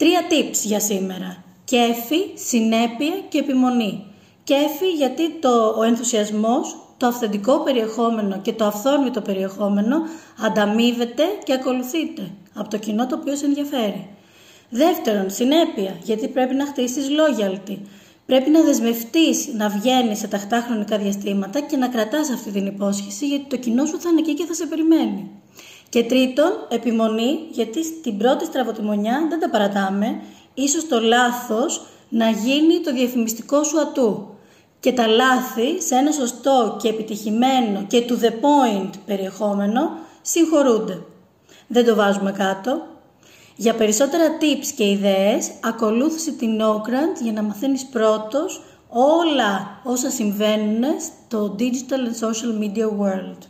Τρία tips για σήμερα. Κέφι, συνέπεια και επιμονή. Κέφι γιατί το, ο ενθουσιασμός, το αυθεντικό περιεχόμενο και το αυθόρμητο περιεχόμενο ανταμείβεται και ακολουθείται από το κοινό το οποίο σε ενδιαφέρει. Δεύτερον, συνέπεια, γιατί πρέπει να χτίσεις loyalty. Πρέπει να δεσμευτείς να βγαίνεις σε ταχτά χρονικά διαστήματα και να κρατάς αυτή την υπόσχεση γιατί το κοινό σου θα είναι εκεί και θα σε περιμένει. Και τρίτον, επιμονή, γιατί στην πρώτη στραβοτημονιά δεν τα παρατάμε, ίσως το λάθος να γίνει το διαφημιστικό σου ατού. Και τα λάθη σε ένα σωστό και επιτυχημένο και to the point περιεχόμενο συγχωρούνται. Δεν το βάζουμε κάτω. Για περισσότερα tips και ιδέες, ακολούθησε την Nogrant για να μαθαίνεις πρώτος όλα όσα συμβαίνουν στο digital and social media world.